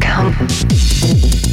Come.